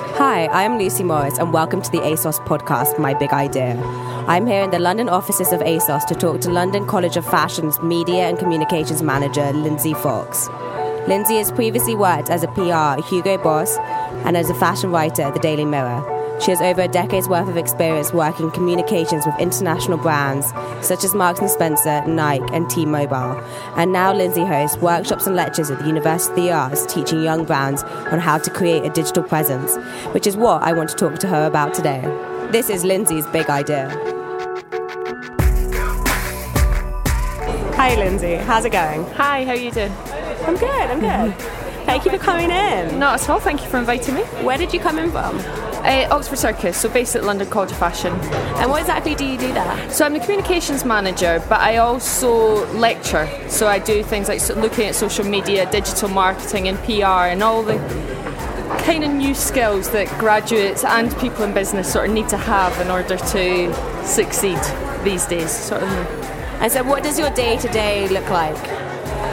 Hi, I'm Lucy Morris and welcome to the ASOS podcast, My Big Idea. I'm here in the London offices of ASOS to talk to London College of Fashion's Media and Communications Manager, Lindsay Fox. Lindsay has previously worked as a PR Hugo Boss and as a fashion writer at the Daily Mirror. She has over a decade's worth of experience working in communications with international brands such as Marks & Spencer, Nike, and T-Mobile. And now Lindsay hosts workshops and lectures at the University of the Arts teaching young brands on how to create a digital presence, which is what I want to talk to her about today. This is Lindsay's big idea. Hi Lindsay, how's it going? Hi, how are you doing? I'm good, I'm good. Thank you for coming in. Not at all, thank you for inviting me. Where did you come in from? Uh, Oxford Circus, so based at London College of Fashion. And what exactly do you do there? So I'm the communications manager, but I also lecture. So I do things like looking at social media, digital marketing, and PR, and all the kind of new skills that graduates and people in business sort of need to have in order to succeed these days. Sort of. And so, what does your day to day look like?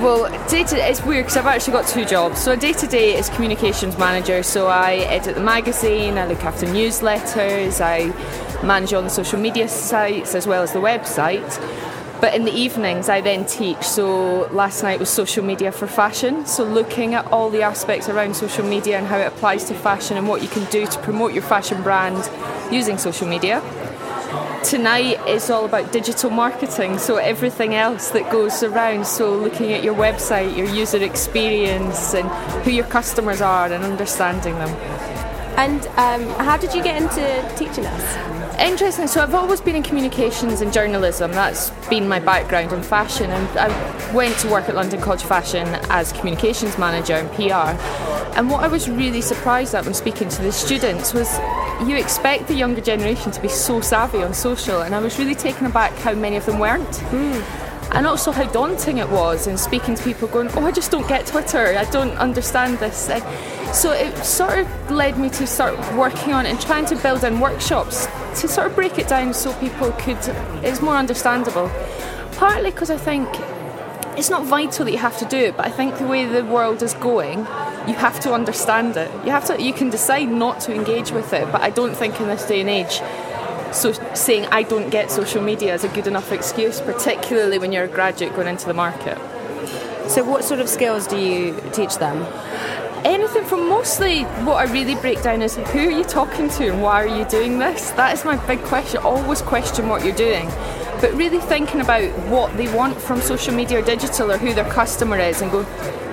Well, day to it's weird because I've actually got two jobs. So day to day is communications manager. So I edit the magazine, I look after newsletters, I manage on the social media sites as well as the website. But in the evenings, I then teach. So last night was social media for fashion. So looking at all the aspects around social media and how it applies to fashion and what you can do to promote your fashion brand using social media. Tonight is all about digital marketing, so everything else that goes around. So, looking at your website, your user experience, and who your customers are, and understanding them. And um, how did you get into teaching us? Interesting. So, I've always been in communications and journalism. That's been my background in fashion. And I went to work at London College of Fashion as communications manager and PR. And what I was really surprised at when speaking to the students was you expect the younger generation to be so savvy on social, and I was really taken aback how many of them weren't. Hmm. And also how daunting it was in speaking to people going, Oh, I just don't get Twitter, I don't understand this. And so it sort of led me to start working on it and trying to build in workshops to sort of break it down so people could, it's more understandable. Partly because I think it's not vital that you have to do it, but I think the way the world is going, you have to understand it. You have to. You can decide not to engage with it, but I don't think in this day and age, so saying I don't get social media is a good enough excuse, particularly when you're a graduate going into the market. So, what sort of skills do you teach them? Anything from mostly what I really break down is who are you talking to and why are you doing this? That is my big question. Always question what you're doing. But really thinking about what they want from social media or digital or who their customer is and go,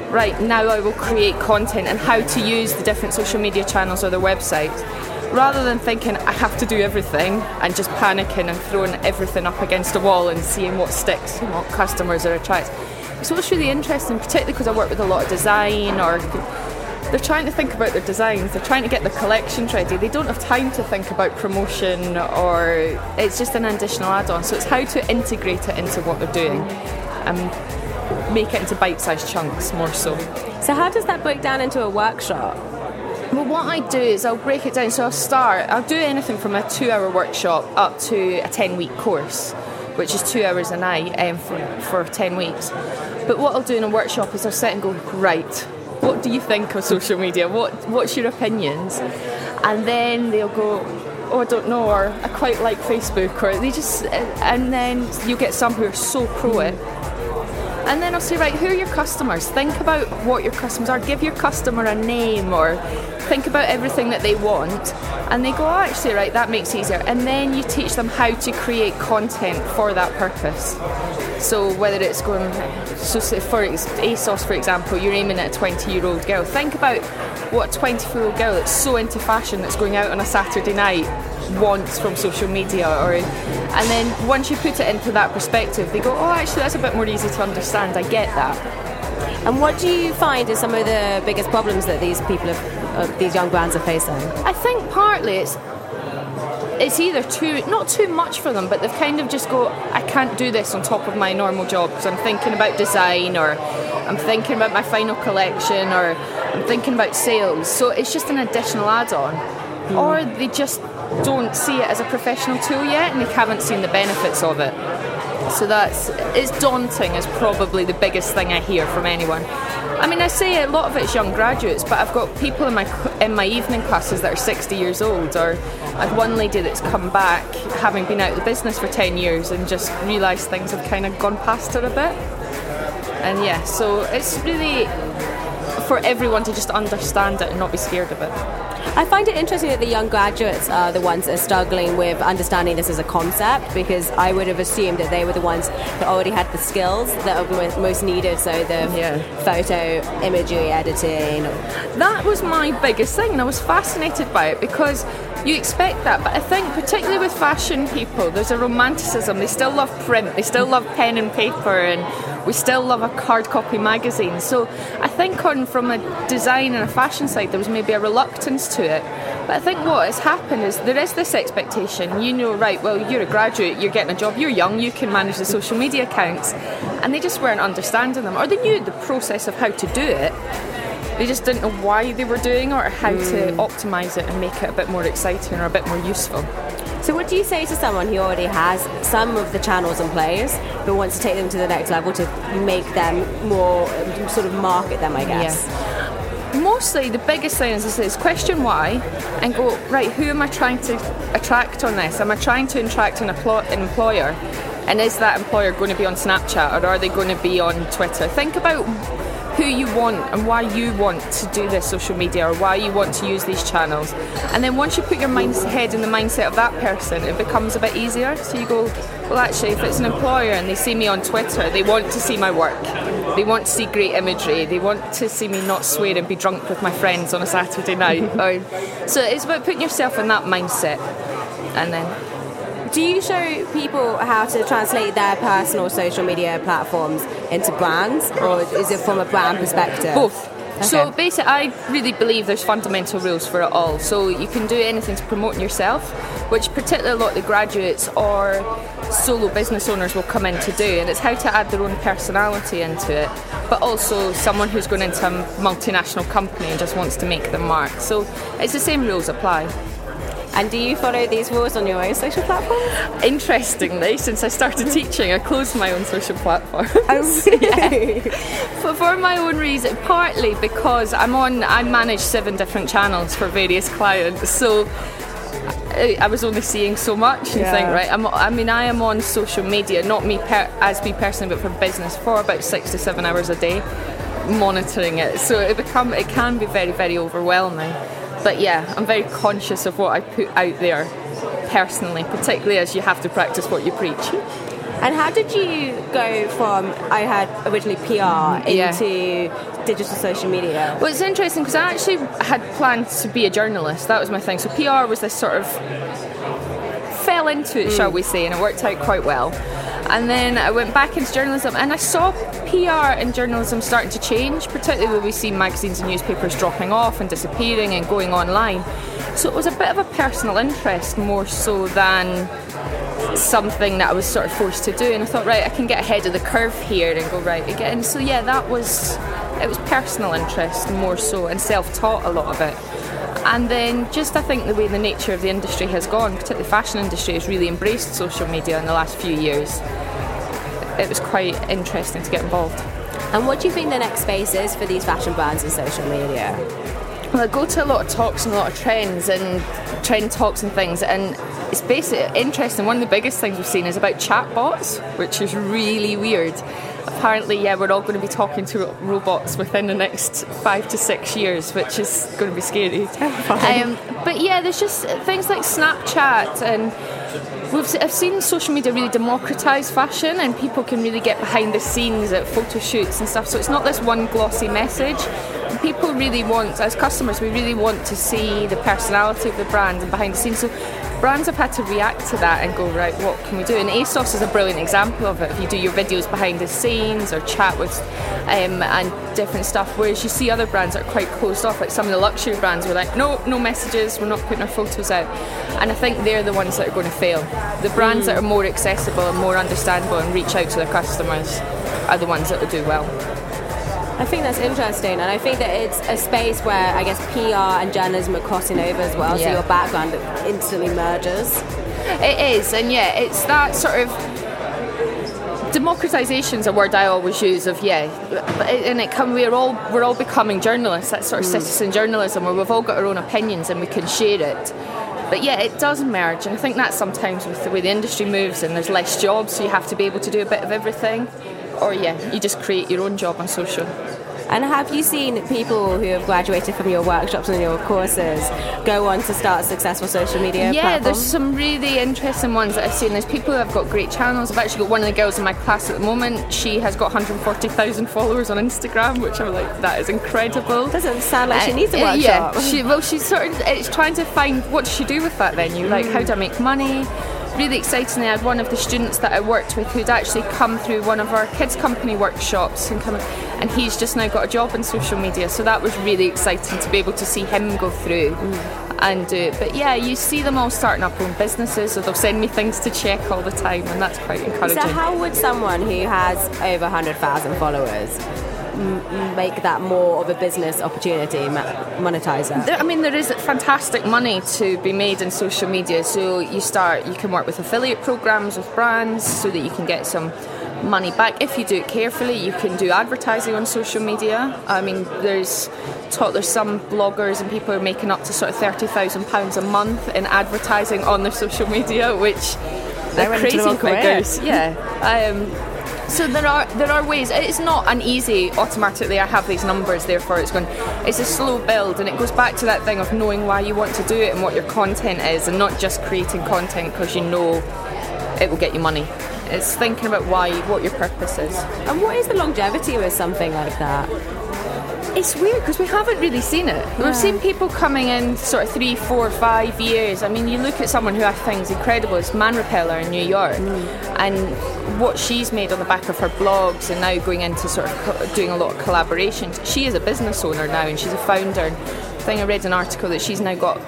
right, now I will create content and how to use the different social media channels or their websites. Rather than thinking I have to do everything and just panicking and throwing everything up against a wall and seeing what sticks and what customers are attracted. So it's really interesting, particularly because I work with a lot of design or they're trying to think about their designs, they're trying to get their collections ready. They don't have time to think about promotion or it's just an additional add on. So it's how to integrate it into what they're doing and make it into bite sized chunks more so. So, how does that break down into a workshop? Well, what I do is I'll break it down. So I'll start, I'll do anything from a two hour workshop up to a 10 week course, which is two hours a night um, for, for 10 weeks. But what I'll do in a workshop is I'll sit and go, right, what do you think of social media? What What's your opinions? And then they'll go, oh, I don't know, or I quite like Facebook, or they just, and then you get some who are so pro it. And then I'll say, right, who are your customers? Think about what your customers are. Give your customer a name or think about everything that they want. And they go, oh, actually, right, that makes easier. And then you teach them how to create content for that purpose. So whether it's going, so for ASOS, for example, you're aiming at a 20 year old girl. Think about what a 20 year old girl that's so into fashion that's going out on a Saturday night wants from social media or and then once you put it into that perspective they go oh actually that's a bit more easy to understand I get that And what do you find is some of the biggest problems that these people, have, uh, these young brands are facing? I think partly it's it's either too not too much for them, but they've kind of just go, I can't do this on top of my normal job because I'm thinking about design or I'm thinking about my final collection or I'm thinking about sales. So it's just an additional add-on, mm. or they just don't see it as a professional tool yet and they haven't seen the benefits of it. So that's it's daunting is probably the biggest thing I hear from anyone. I mean, I say a lot of it's young graduates, but I've got people in my in my evening classes that are 60 years old, or I've one lady that's come back having been out of the business for 10 years and just realised things have kind of gone past her a bit. And yeah, so it's really for everyone to just understand it and not be scared of it. I find it interesting that the young graduates are the ones that are struggling with understanding this as a concept because I would have assumed that they were the ones that already had the skills that are most needed. So the yeah. photo, imagery, editing. That was my biggest thing, and I was fascinated by it because you expect that, but I think particularly with fashion people, there's a romanticism. They still love print, they still love pen and paper, and we still love a hard copy magazine. So I think on from a design and a fashion side, there was maybe a reluctance to it. But I think what has happened is there is this expectation. You know, right? Well, you're a graduate, you're getting a job, you're young, you can manage the social media accounts, and they just weren't understanding them, or they knew the process of how to do it they just didn't know why they were doing or how mm. to hmm. optimize it and make it a bit more exciting or a bit more useful. So, what do you say to someone who already has some of the channels in place but wants to take them to the next level to make them more, sort of market them, I guess? Yeah. Mostly, the biggest thing is, is question why and go, right, who am I trying to attract on this? Am I trying to attract an, an employer? And is that employer going to be on Snapchat or are they going to be on Twitter? Think about who you want and why you want to do this social media or why you want to use these channels. And then once you put your mind, head in the mindset of that person, it becomes a bit easier. So you go, well, actually, if it's an employer and they see me on Twitter, they want to see my work. They want to see great imagery. They want to see me not swear and be drunk with my friends on a Saturday night. so it's about putting yourself in that mindset and then do you show people how to translate their personal social media platforms into brands, or is it from a brand perspective? Both. Okay. So basically, I really believe there's fundamental rules for it all. So you can do anything to promote yourself, which particularly a lot of the graduates or solo business owners will come in to do, and it's how to add their own personality into it. But also someone who's going into a multinational company and just wants to make their mark. So it's the same rules apply. And do you follow these rules on your own social platforms? Interestingly, since I started teaching, I closed my own social platform. Oh, really? for, for my own reason, partly because I'm on, I manage seven different channels for various clients. So I was only seeing so much and yeah. think, right, I'm, i mean, I am on social media, not me per, as me personally, but for business, for about six to seven hours a day, monitoring it. So it become it can be very, very overwhelming. But yeah, I'm very conscious of what I put out there personally, particularly as you have to practice what you preach. And how did you go from I had originally PR into yeah. digital social media? Well, it's interesting because I actually had planned to be a journalist. That was my thing. So PR was this sort of fell into it, mm. shall we say, and it worked out quite well. And then I went back into journalism and I saw PR and journalism starting to change, particularly when we see magazines and newspapers dropping off and disappearing and going online. So it was a bit of a personal interest more so than something that I was sort of forced to do. And I thought, right, I can get ahead of the curve here and go right again. So yeah, that was it was personal interest more so and self-taught a lot of it. And then just I think the way the nature of the industry has gone, particularly the fashion industry, has really embraced social media in the last few years. It was quite interesting to get involved. And what do you think the next space is for these fashion brands in social media? Well, I go to a lot of talks and a lot of trends and trend talks and things, and it's basically interesting. One of the biggest things we've seen is about chatbots, which is really weird apparently, yeah, we're all going to be talking to robots within the next five to six years, which is going to be scary. Um, but yeah, there's just things like Snapchat and. We've, I've seen social media really democratise fashion, and people can really get behind the scenes at photo shoots and stuff. So it's not this one glossy message, people really want, as customers, we really want to see the personality of the brand and behind the scenes. So brands have had to react to that and go, right, what can we do? And ASOS is a brilliant example of it. If you do your videos behind the scenes or chat with um, and different stuff, whereas you see other brands that are quite closed off, like some of the luxury brands were like, no, no messages, we're not putting our photos out. And I think they're the ones that are going to fail. The brands mm. that are more accessible and more understandable and reach out to their customers are the ones that will do well. I think that's interesting, and I think that it's a space where I guess PR and journalism are crossing over as well. Yeah. So your background instantly merges. It is, and yeah, it's that sort of democratization is a word I always use of yeah, and it come we're all we're all becoming journalists. That sort of mm. citizen journalism where we've all got our own opinions and we can share it. But yeah, it does merge, and I think that's sometimes with the way the industry moves and there's less jobs, so you have to be able to do a bit of everything or yeah, you just create your own job on social. And have you seen people who have graduated from your workshops and your courses go on to start successful social media? Yeah, platforms? there's some really interesting ones that I've seen. There's people who have got great channels. I've actually got one of the girls in my class at the moment. She has got 140,000 followers on Instagram, which I'm like, that is incredible. Doesn't sound like uh, she needs a workshop. Yeah, she, well, she's sort of it's trying to find what does she do with that venue. Like, how do I make money? Really excitingly, I had one of the students that I worked with who'd actually come through one of our kids' company workshops and come, and he's just now got a job in social media. So that was really exciting to be able to see him go through. Mm. And do it. But yeah, you see them all starting up own businesses, so they'll send me things to check all the time, and that's quite encouraging. So, how would someone who has over 100,000 followers make that more of a business opportunity, monetize that? There, I mean, there is fantastic money to be made in social media. So you start, you can work with affiliate programs with brands so that you can get some money back. If you do it carefully, you can do advertising on social media. I mean, there's taught there's some bloggers and people are making up to sort of thirty thousand pounds a month in advertising on their social media, which they're crazy figures. Yeah. Um, so there are there are ways. It's not an easy automatically. I have these numbers, therefore it's going. It's a slow build, and it goes back to that thing of knowing why you want to do it and what your content is, and not just creating content because you know it will get you money. It's thinking about why, what your purpose is. And what is the longevity with something like that? It's weird because we haven't really seen it. Yeah. We've seen people coming in sort of three, four, five years. I mean, you look at someone who I think is incredible. It's Man Repeller in New York, mm. and what she's made on the back of her blogs, and now going into sort of doing a lot of collaborations. She is a business owner now, and she's a founder. I think I read an article that she's now got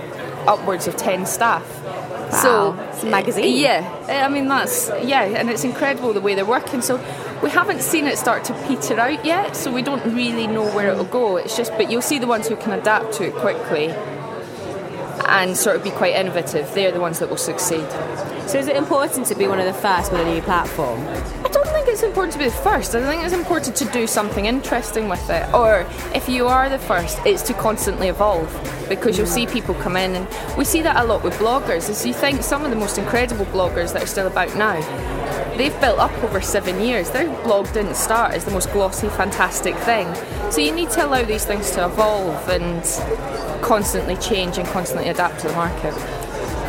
upwards of ten staff. Wow. So it's a magazine. Yeah, I mean that's yeah, and it's incredible the way they're working. So we haven't seen it start to peter out yet, so we don't really know where it'll go. It's just, but you'll see the ones who can adapt to it quickly and sort of be quite innovative. They're the ones that will succeed. So, is it important to be one of the first with a new platform? I don't think it's important to be the first. I think it's important to do something interesting with it. Or if you are the first, it's to constantly evolve because you'll see people come in, and we see that a lot with bloggers. As you think some of the most incredible bloggers that are still about now they've built up over seven years. Their blog didn't start as the most glossy, fantastic thing. So you need to allow these things to evolve and constantly change and constantly adapt to the market.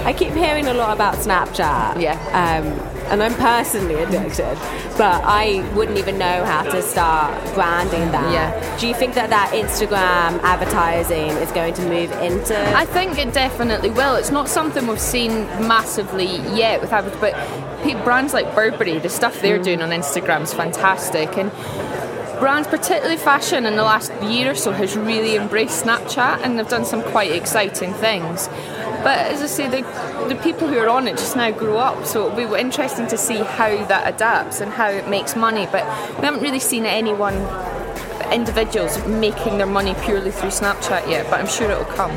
I keep hearing a lot about Snapchat. Yeah. Um, and I'm personally addicted, but I wouldn't even know how to start branding that. Yeah. Do you think that that Instagram advertising is going to move into? I think it definitely will. It's not something we've seen massively yet with but brands like Burberry, the stuff they're mm. doing on Instagram is fantastic, and brands, particularly fashion, in the last year or so has really embraced Snapchat and they've done some quite exciting things. But as I say, the, the people who are on it just now grow up, so it'll be interesting to see how that adapts and how it makes money. But we haven't really seen anyone, individuals, making their money purely through Snapchat yet, but I'm sure it'll come.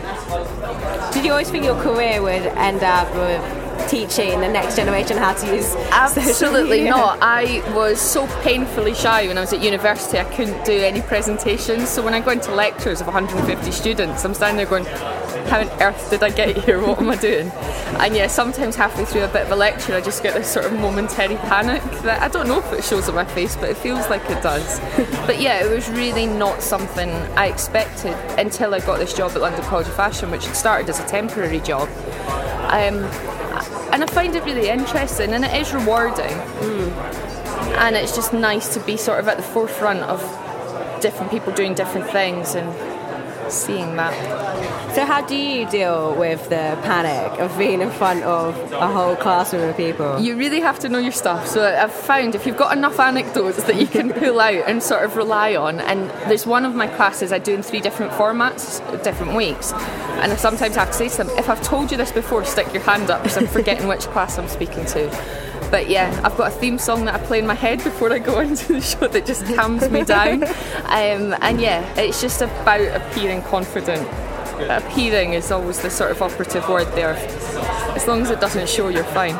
Did you always think your career would end up with teaching the next generation how to use absolutely not i was so painfully shy when i was at university i couldn't do any presentations so when i go into lectures of 150 students i'm standing there going how on earth did I get here? What am I doing? And yeah, sometimes halfway through a bit of a lecture, I just get this sort of momentary panic that I don't know if it shows on my face, but it feels like it does. but yeah, it was really not something I expected until I got this job at London College of Fashion, which started as a temporary job. Um, and I find it really interesting and it is rewarding. Mm. And it's just nice to be sort of at the forefront of different people doing different things and seeing that. So, how do you deal with the panic of being in front of a whole classroom of people? You really have to know your stuff. So, I've found if you've got enough anecdotes that you can pull out and sort of rely on, and there's one of my classes I do in three different formats, different weeks, and I sometimes have to say to them, if I've told you this before, stick your hand up because I'm forgetting which class I'm speaking to. But yeah, I've got a theme song that I play in my head before I go into the show that just calms me down. Um, and yeah, it's just about appearing confident. Uh, Appearing is always the sort of operative word there. As long as it doesn't show, you're fine.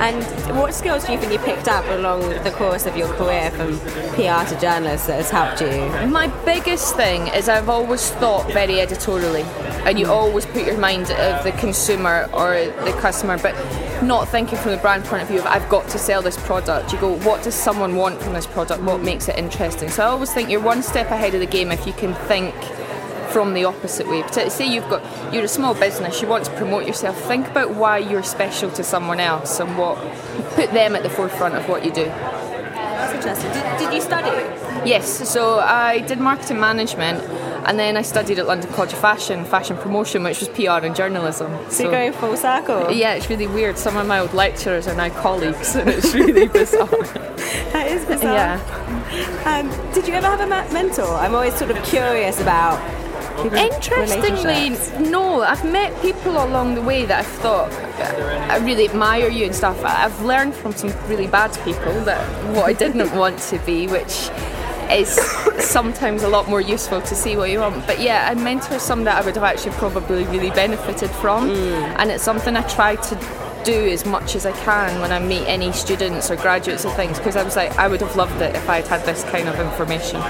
And what skills do you think you picked up along the course of your career from PR to journalist that has helped you? My biggest thing is I've always thought very editorially, and you always put your mind of the consumer or the customer, but not thinking from the brand point of view of I've got to sell this product. You go, what does someone want from this product? What makes it interesting? So I always think you're one step ahead of the game if you can think from the opposite way. Say you've got you're a small business, you want to promote yourself. Think about why you're special to someone else and what put them at the forefront of what you do. That's interesting. Did, did you study? Yes, so I did marketing management and then I studied at London College of Fashion, fashion promotion, which was PR and journalism. So, so you're going full circle? Yeah, it's really weird. Some of my old lecturers are now colleagues, and it's really bizarre. that is bizarre. Yeah. Um, did you ever have a mentor? I'm always sort of curious about Interestingly, no. I've met people along the way that I've thought I really admire you and stuff. I've learned from some really bad people that what I didn't want to be, which is sometimes a lot more useful to see what you want. But yeah, I mentor some that I would have actually probably really benefited from, mm. and it's something I try to do as much as I can when I meet any students or graduates or things because I was like, I would have loved it if I'd had this kind of information.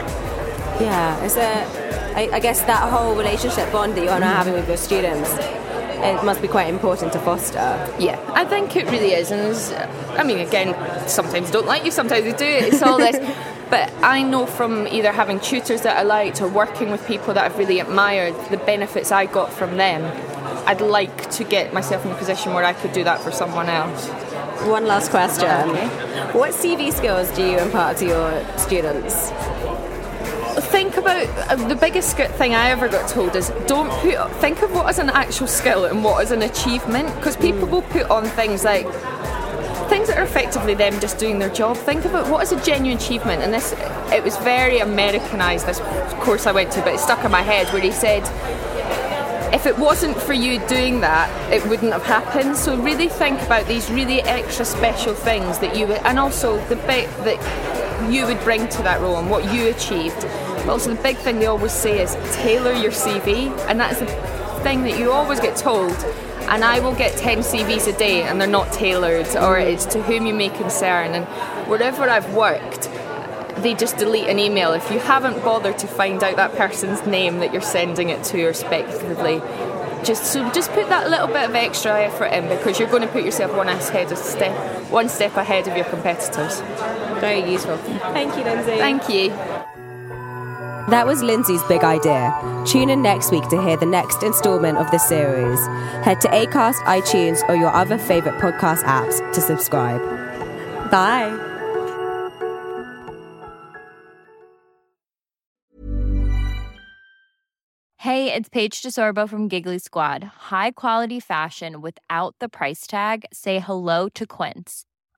Yeah, is there, I, I guess that whole relationship bond that you're now having with your students it must be quite important to foster. Yeah, I think it really is. And I mean, again, sometimes don't like you, sometimes they do. It's all this. But I know from either having tutors that I liked or working with people that I've really admired the benefits I got from them. I'd like to get myself in a position where I could do that for someone else. One last question. Okay. What CV skills do you impart to your students? Think about uh, the biggest thing I ever got told is don't put think of what is an actual skill and what is an achievement because people mm. will put on things like things that are effectively them just doing their job. Think about what is a genuine achievement, and this it was very Americanized. This course I went to, but it stuck in my head where he said, "If it wasn't for you doing that, it wouldn't have happened." So really think about these really extra special things that you would and also the bit that you would bring to that role and what you achieved. But also the big thing they always say is tailor your CV, and that's the thing that you always get told and I will get 10 CVs a day and they're not tailored or it's to whom you may concern. And wherever I've worked they just delete an email. If you haven't bothered to find out that person's name that you're sending it to respectively just so just put that little bit of extra effort in because you're going to put yourself one ahead of step one step ahead of your competitors. Very useful. Thank you Lindsay. Thank you that was Lindsay's big idea. Tune in next week to hear the next installment of the series. Head to Acast, iTunes, or your other favorite podcast apps to subscribe. Bye. Hey, it's Paige DeSorbo from Giggly Squad. High quality fashion without the price tag. Say hello to Quince.